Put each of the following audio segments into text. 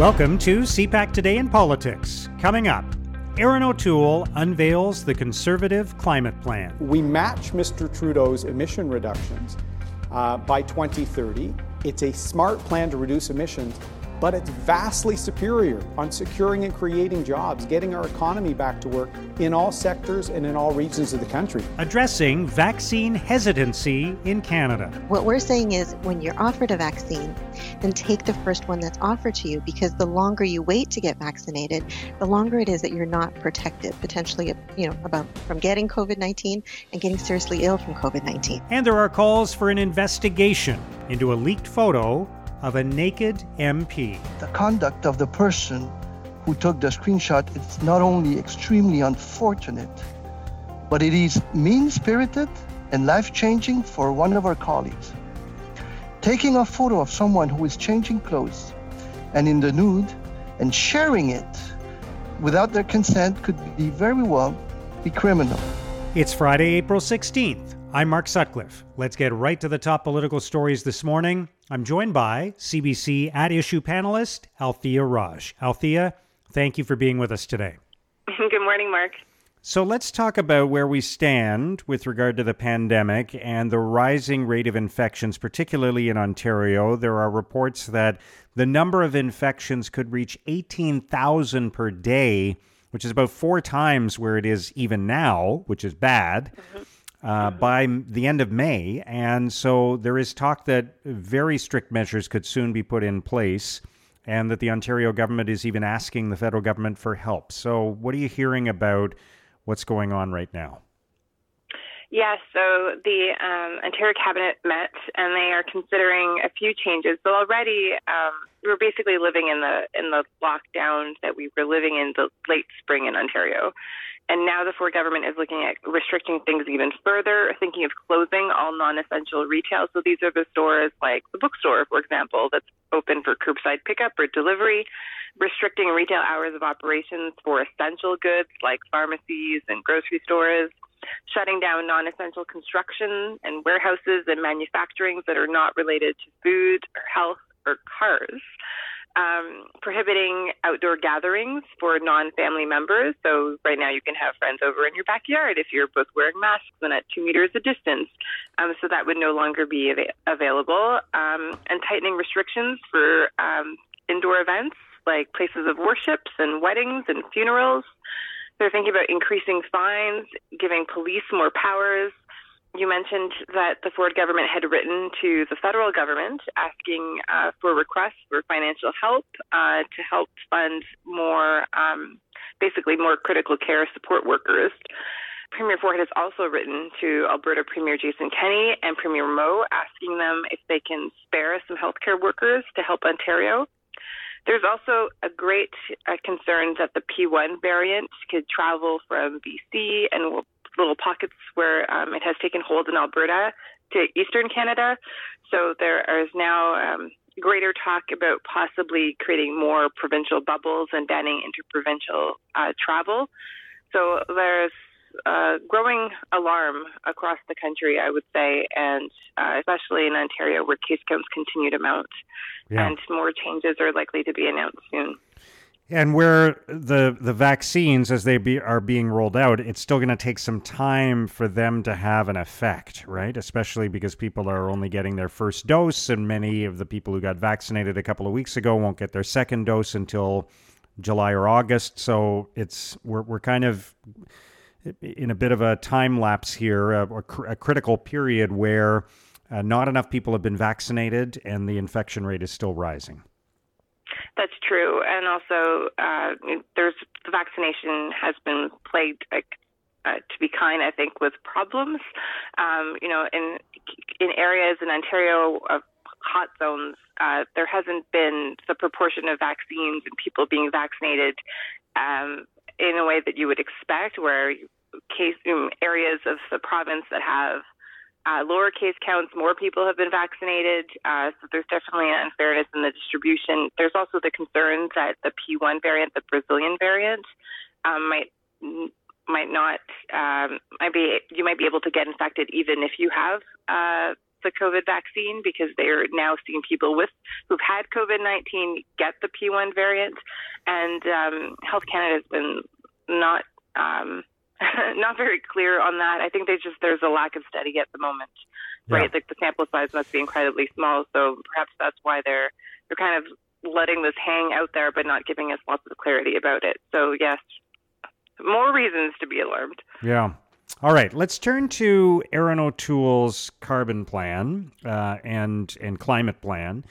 Welcome to CPAC Today in Politics. Coming up, Erin O'Toole unveils the Conservative Climate Plan. We match Mr. Trudeau's emission reductions uh, by 2030. It's a smart plan to reduce emissions but it's vastly superior on securing and creating jobs, getting our economy back to work in all sectors and in all regions of the country. Addressing vaccine hesitancy in Canada. What we're saying is when you're offered a vaccine, then take the first one that's offered to you because the longer you wait to get vaccinated, the longer it is that you're not protected, potentially, you know, about from getting COVID-19 and getting seriously ill from COVID-19. And there are calls for an investigation into a leaked photo of a naked MP. The conduct of the person who took the screenshot is not only extremely unfortunate, but it is mean spirited and life changing for one of our colleagues. Taking a photo of someone who is changing clothes and in the nude and sharing it without their consent could be very well be criminal. It's Friday, April 16th. I'm Mark Sutcliffe. Let's get right to the top political stories this morning. I'm joined by CBC at issue panelist Althia Raj. Althia, thank you for being with us today. Good morning, Mark. So let's talk about where we stand with regard to the pandemic and the rising rate of infections, particularly in Ontario. There are reports that the number of infections could reach 18,000 per day, which is about four times where it is even now, which is bad. Mm-hmm uh, by the end of May. And so there is talk that very strict measures could soon be put in place and that the Ontario government is even asking the federal government for help. So, what are you hearing about what's going on right now? Yes, so the um, Ontario cabinet met and they are considering a few changes. So already um, we're basically living in the in the lockdown that we were living in the late spring in Ontario. And now the Ford government is looking at restricting things even further, thinking of closing all non essential retail. So these are the stores like the bookstore, for example, that's open for curbside pickup or delivery, restricting retail hours of operations for essential goods like pharmacies and grocery stores, shutting down non essential construction and warehouses and manufacturing that are not related to food or health or cars um, prohibiting outdoor gatherings for non-family members. So right now you can have friends over in your backyard if you're both wearing masks and at two meters of distance. Um, so that would no longer be av- available. Um, and tightening restrictions for um, indoor events like places of worships and weddings and funerals. They're thinking about increasing fines, giving police more powers, you mentioned that the Ford government had written to the federal government asking uh, for requests for financial help uh, to help fund more, um, basically, more critical care support workers. Premier Ford has also written to Alberta Premier Jason Kenney and Premier Moe asking them if they can spare some healthcare workers to help Ontario. There's also a great uh, concern that the P1 variant could travel from BC and will little pockets where um, it has taken hold in Alberta to eastern Canada. So there is now um, greater talk about possibly creating more provincial bubbles and banning interprovincial uh, travel. So there's uh, growing alarm across the country, I would say, and uh, especially in Ontario where case counts continue to mount. Yeah. And more changes are likely to be announced soon. And where the the vaccines, as they be, are being rolled out, it's still going to take some time for them to have an effect, right? Especially because people are only getting their first dose, and many of the people who got vaccinated a couple of weeks ago won't get their second dose until July or August. So it's we're we're kind of in a bit of a time lapse here, a, a critical period where uh, not enough people have been vaccinated, and the infection rate is still rising. That's true, and also uh, there's the vaccination has been plagued. Uh, uh, to be kind, I think, with problems. Um, you know, in in areas in Ontario of hot zones, uh, there hasn't been the proportion of vaccines and people being vaccinated um, in a way that you would expect. Where case um, areas of the province that have uh, lower case counts, more people have been vaccinated. Uh, so there's definitely an unfairness in the distribution. There's also the concerns that the P1 variant, the Brazilian variant, um, might might not um, might be you might be able to get infected even if you have uh, the COVID vaccine because they're now seeing people with who've had COVID 19 get the P1 variant, and um, Health Canada has been not um, not very clear on that. I think they just there's a lack of study at the moment, yeah. right? Like the sample size must be incredibly small, so perhaps that's why they're they're kind of letting this hang out there, but not giving us lots of clarity about it. So yes, more reasons to be alarmed. Yeah. All right, let's turn to Erin O'Toole's carbon plan uh, and and climate plan,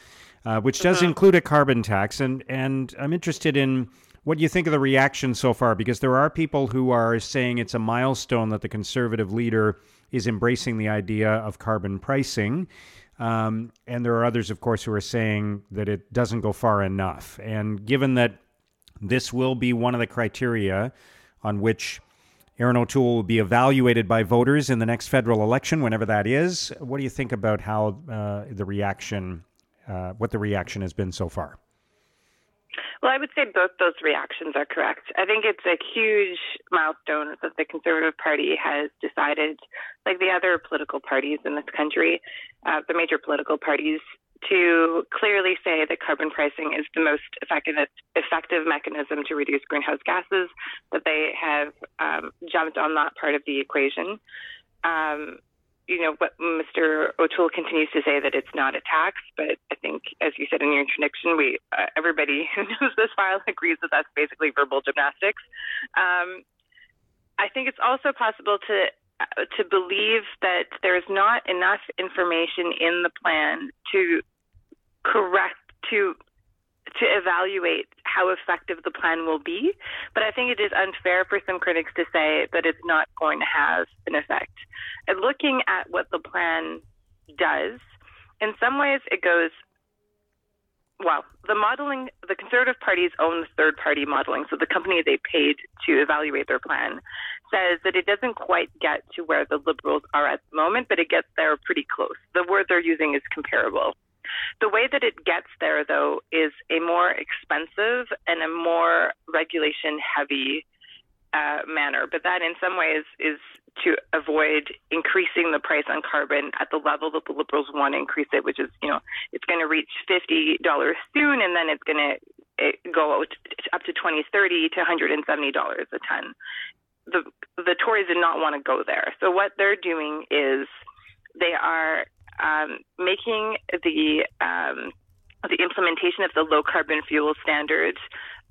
uh, which does mm-hmm. include a carbon tax, and and I'm interested in what do you think of the reaction so far, because there are people who are saying it's a milestone that the conservative leader is embracing the idea of carbon pricing. Um, and there are others, of course, who are saying that it doesn't go far enough. And given that this will be one of the criteria on which Erin O'Toole will be evaluated by voters in the next federal election, whenever that is, what do you think about how uh, the reaction, uh, what the reaction has been so far? Well, I would say both those reactions are correct. I think it's a huge milestone that the Conservative Party has decided, like the other political parties in this country, uh, the major political parties, to clearly say that carbon pricing is the most effective, effective mechanism to reduce greenhouse gases, that they have um, jumped on that part of the equation. Um, you know, what Mr. O'Toole continues to say that it's not a tax, but I think, as you said in your introduction, we uh, everybody who knows this file agrees that that's basically verbal gymnastics. Um, I think it's also possible to uh, to believe that there's not enough information in the plan to correct to to evaluate how effective the plan will be. But I think it is unfair for some critics to say that it's not going to have an effect. And looking at what the plan does, in some ways it goes well, the modeling, the Conservative Party's own third party modeling, so the company they paid to evaluate their plan, says that it doesn't quite get to where the Liberals are at the moment, but it gets there pretty close. The word they're using is comparable. The way that it gets there, though, is a more expensive and a more regulation heavy uh, manner. But that, in some ways, is to avoid increasing the price on carbon at the level that the Liberals want to increase it, which is, you know, it's going to reach $50 soon and then it's going to go up to 2030 to $170 a ton. The, the Tories did not want to go there. So what they're doing is they are um, making the um, the implementation of the low carbon fuel standards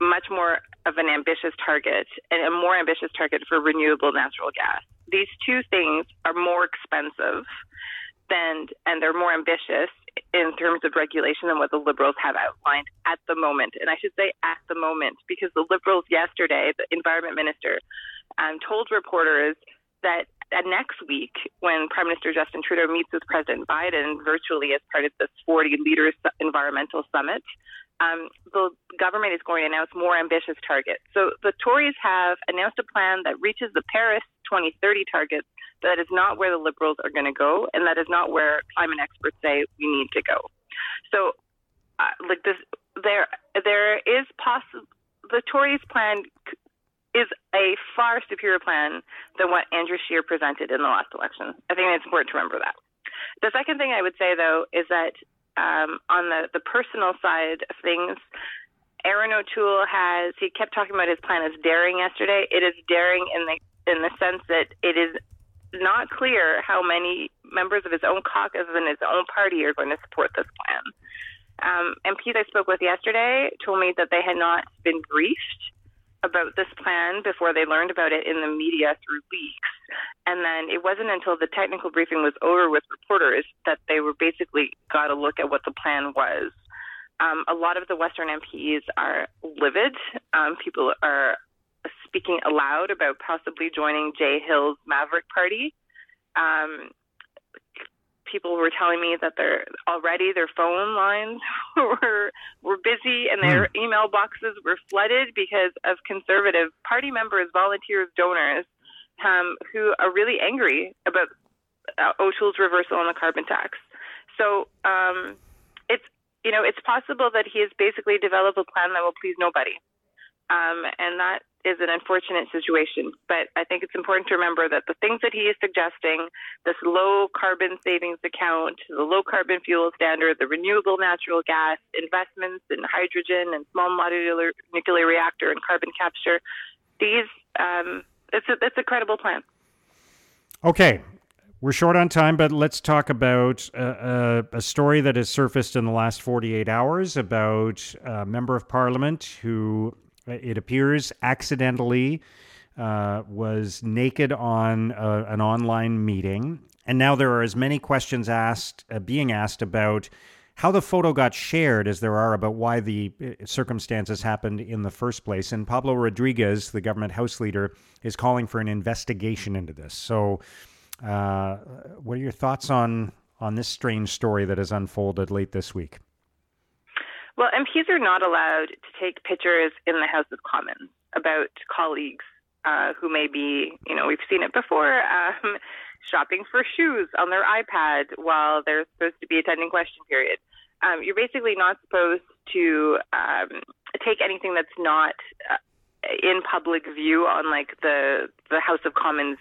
much more of an ambitious target and a more ambitious target for renewable natural gas. These two things are more expensive than and they're more ambitious in terms of regulation than what the liberals have outlined at the moment. And I should say at the moment because the liberals yesterday, the environment minister, um, told reporters that uh, next week, when Prime Minister Justin Trudeau meets with President Biden virtually as part of this 40 Leaders Environmental Summit, um, the government is going to announce more ambitious targets. So the Tories have announced a plan that reaches the Paris 2030 targets. But that is not where the Liberals are going to go, and that is not where climate experts say we need to go. So, uh, like this, there there is possible. The Tories' plan is a far superior plan than what Andrew Scheer presented in the last election. I think it's important to remember that. The second thing I would say, though, is that um, on the, the personal side of things, Erin O'Toole has he kept talking about his plan as daring yesterday. It is daring in the in the sense that it is not clear how many members of his own caucus and his own party are going to support this plan. Um, MPs I spoke with yesterday told me that they had not been briefed about this plan before they learned about it in the media through leaks. And then it wasn't until the technical briefing was over with reporters that they were basically got a look at what the plan was. Um, a lot of the Western MPs are livid. Um, people are speaking aloud about possibly joining Jay Hill's Maverick Party. Um, people were telling me that they're already their phone lines were were busy and their mm. email boxes were flooded because of conservative party members, volunteers, donors um, who are really angry about uh, O'Toole's reversal on the carbon tax. So um, it's you know it's possible that he has basically developed a plan that will please nobody. Um, and that is an unfortunate situation. But I think it's important to remember that the things that he is suggesting, this low carbon savings account, the low carbon fuel standard, the renewable natural gas, investments in hydrogen and small modular nuclear reactor and carbon capture, these um, it's a it's a credible plan. Okay, we're short on time, but let's talk about uh, uh, a story that has surfaced in the last 48 hours about a member of parliament who, it appears, accidentally uh, was naked on a, uh, an online meeting. And now there are as many questions asked, uh, being asked about how the photo got shared as there are about why the circumstances happened in the first place. And Pablo Rodriguez, the government House leader, is calling for an investigation into this. So, uh, what are your thoughts on on this strange story that has unfolded late this week? Well, MPs are not allowed to take pictures in the House of Commons about colleagues uh, who may be, you know, we've seen it before, um, shopping for shoes on their iPad while they're supposed to be attending question period. Um, you're basically not supposed to um, take anything that's not uh, in public view on like the the House of Commons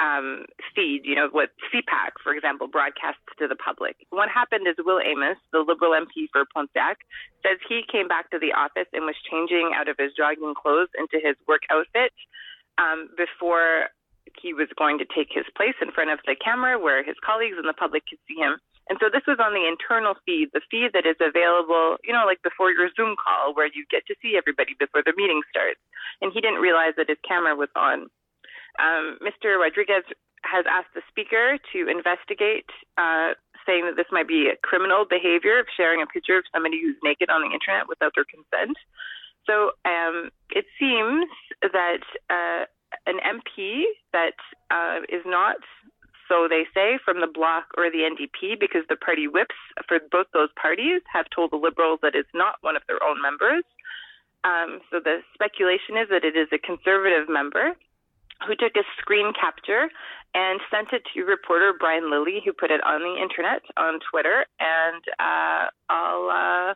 um, feed, you know, what CPAC, for example, broadcasts to the public. What happened is Will Amos, the Liberal MP for Pontiac, says he came back to the office and was changing out of his jogging clothes into his work outfit um, before he was going to take his place in front of the camera where his colleagues and the public could see him. And so this was on the internal feed, the feed that is available, you know, like before your Zoom call where you get to see everybody before the meeting starts. And he didn't realize that his camera was on. Um, Mr. Rodriguez has asked the speaker to investigate, uh, saying that this might be a criminal behavior of sharing a picture of somebody who's naked on the internet without their consent. So um, it seems that uh, an MP that uh, is not, so they say, from the Bloc or the NDP, because the party whips for both those parties have told the Liberals that it's not one of their own members. Um, so the speculation is that it is a Conservative member who took a screen capture and sent it to reporter Brian Lilley, who put it on the internet on Twitter. And uh, I'll, uh,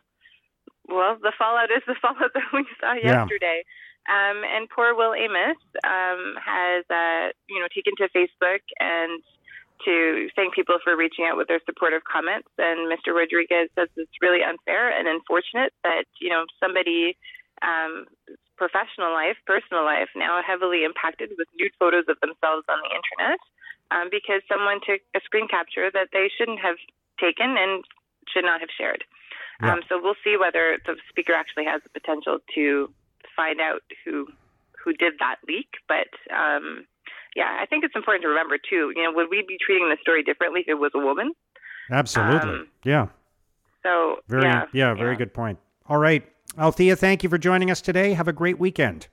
well, the fallout is the fallout that we saw yeah. yesterday. Um, and poor Will Amos um, has, uh, you know, taken to Facebook and to thank people for reaching out with their supportive comments. And Mr. Rodriguez says it's really unfair and unfortunate that, you know, somebody um, professional life, personal life, now heavily impacted with nude photos of themselves on the internet um, because someone took a screen capture that they shouldn't have taken and should not have shared. Yeah. Um, so we'll see whether the speaker actually has the potential to find out who who did that leak. But um, yeah, I think it's important to remember too. You know, would we be treating the story differently if it was a woman? Absolutely. Um, yeah. So very yeah, yeah very yeah. good point. All right. Althia, thank you for joining us today. Have a great weekend.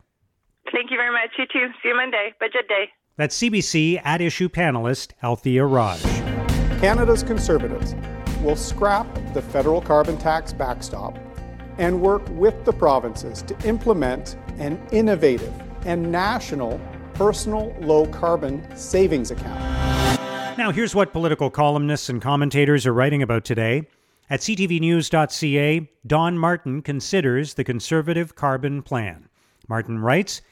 Thank you very much. You too. See you Monday. Budget day. That's CBC at issue panelist Althia Raj. Canada's Conservatives will scrap the federal carbon tax backstop and work with the provinces to implement an innovative and national personal low carbon savings account. Now, here's what political columnists and commentators are writing about today. At ctvnews.ca, Don Martin considers the Conservative carbon plan. Martin writes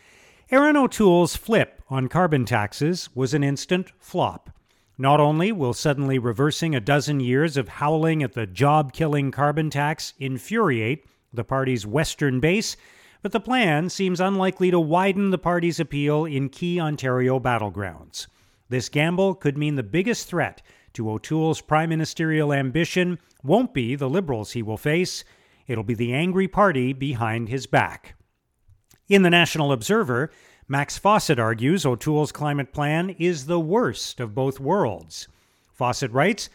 Erin O'Toole's flip on carbon taxes was an instant flop. Not only will suddenly reversing a dozen years of howling at the job killing carbon tax infuriate the party's western base, but the plan seems unlikely to widen the party's appeal in key Ontario battlegrounds. This gamble could mean the biggest threat to O'Toole's prime ministerial ambition won't be the Liberals he will face, it'll be the angry party behind his back. In the National Observer, Max Fawcett argues O'Toole's climate plan is the worst of both worlds. Fawcett writes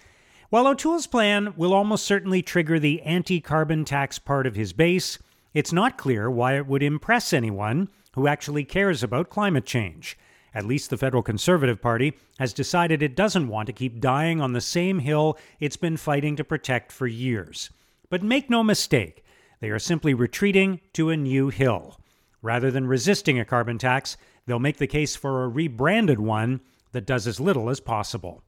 While O'Toole's plan will almost certainly trigger the anti carbon tax part of his base, it's not clear why it would impress anyone who actually cares about climate change. At least the federal Conservative Party has decided it doesn't want to keep dying on the same hill it's been fighting to protect for years. But make no mistake, they are simply retreating to a new hill. Rather than resisting a carbon tax, they'll make the case for a rebranded one that does as little as possible.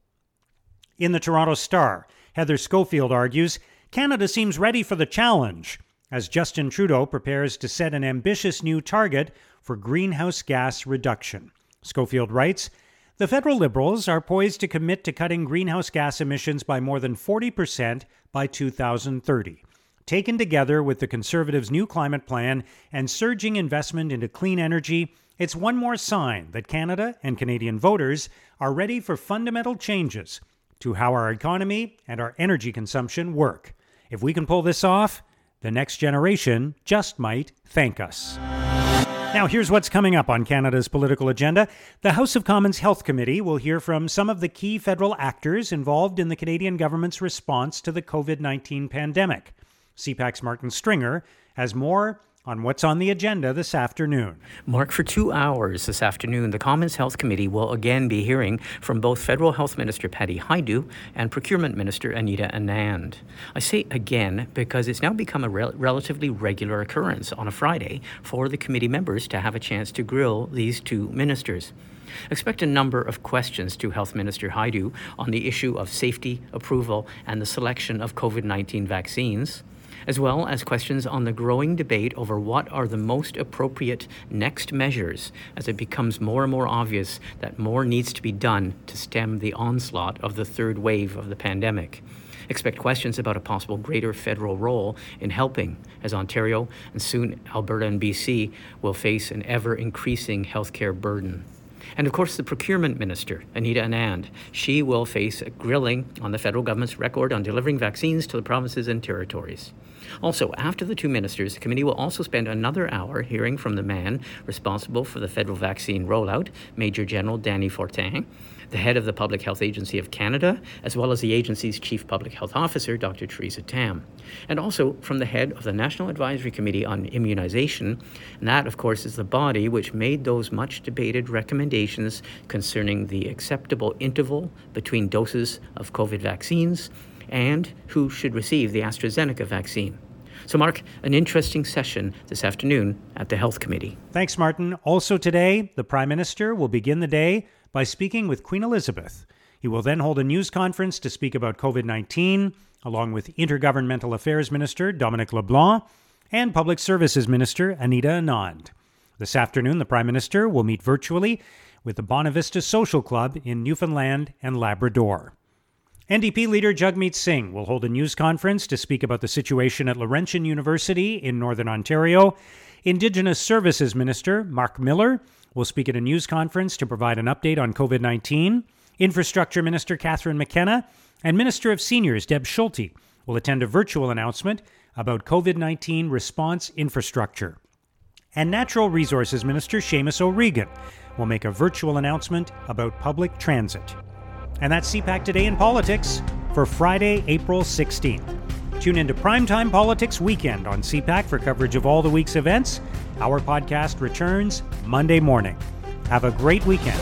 In the Toronto Star, Heather Scoffield argues Canada seems ready for the challenge. as Justin Trudeau prepares to set an ambitious new target for greenhouse gas reduction. Scoffield writes The federal Liberals are poised to commit to cutting greenhouse gas emissions by more than 40% by 2030. Taken together with the Conservatives' new climate plan and surging investment into clean energy, it's one more sign that Canada and Canadian voters are ready for fundamental changes to how our economy and our energy consumption work. If we can pull this off, the next generation just might thank us. Now, here's what's coming up on Canada's political agenda. The House of Commons Health Committee will hear from some of the key federal actors involved in the Canadian government's response to the COVID 19 pandemic. CPAC's Martin Stringer has more on what's on the agenda this afternoon. Mark, for two hours this afternoon, the Commons Health Committee will again be hearing from both Federal Health Minister Patty Hajdu and Procurement Minister Anita Anand. I say again because it's now become a rel- relatively regular occurrence on a Friday for the committee members to have a chance to grill these two ministers. Expect a number of questions to Health Minister Hajdu on the issue of safety, approval, and the selection of COVID 19 vaccines as well as questions on the growing debate over what are the most appropriate next measures as it becomes more and more obvious that more needs to be done to stem the onslaught of the third wave of the pandemic. Expect questions about a possible greater federal role in helping, as Ontario and soon Alberta and BC will face an ever increasing healthcare burden. And of course, the procurement minister, Anita Anand. She will face a grilling on the federal government's record on delivering vaccines to the provinces and territories. Also, after the two ministers, the committee will also spend another hour hearing from the man responsible for the federal vaccine rollout, Major General Dany Fortin, the head of the Public Health Agency of Canada, as well as the agency's Chief Public Health Officer, Dr. Theresa Tam, and also from the head of the National Advisory Committee on Immunization. And that, of course, is the body which made those much debated recommendations concerning the acceptable interval between doses of COVID vaccines and who should receive the AstraZeneca vaccine. So, Mark, an interesting session this afternoon at the Health Committee. Thanks, Martin. Also today, the Prime Minister will begin the day by speaking with Queen Elizabeth. He will then hold a news conference to speak about COVID 19, along with Intergovernmental Affairs Minister Dominic LeBlanc and Public Services Minister Anita Anand. This afternoon, the Prime Minister will meet virtually with the Bonavista Social Club in Newfoundland and Labrador. NDP leader Jagmeet Singh will hold a news conference to speak about the situation at Laurentian University in Northern Ontario. Indigenous Services Minister Mark Miller will speak at a news conference to provide an update on COVID 19. Infrastructure Minister Catherine McKenna and Minister of Seniors Deb Schulte will attend a virtual announcement about COVID 19 response infrastructure. And Natural Resources Minister Seamus O'Regan will make a virtual announcement about public transit. And that's CPAC Today in Politics for Friday, April 16th. Tune into Primetime Politics Weekend on CPAC for coverage of all the week's events. Our podcast returns Monday morning. Have a great weekend.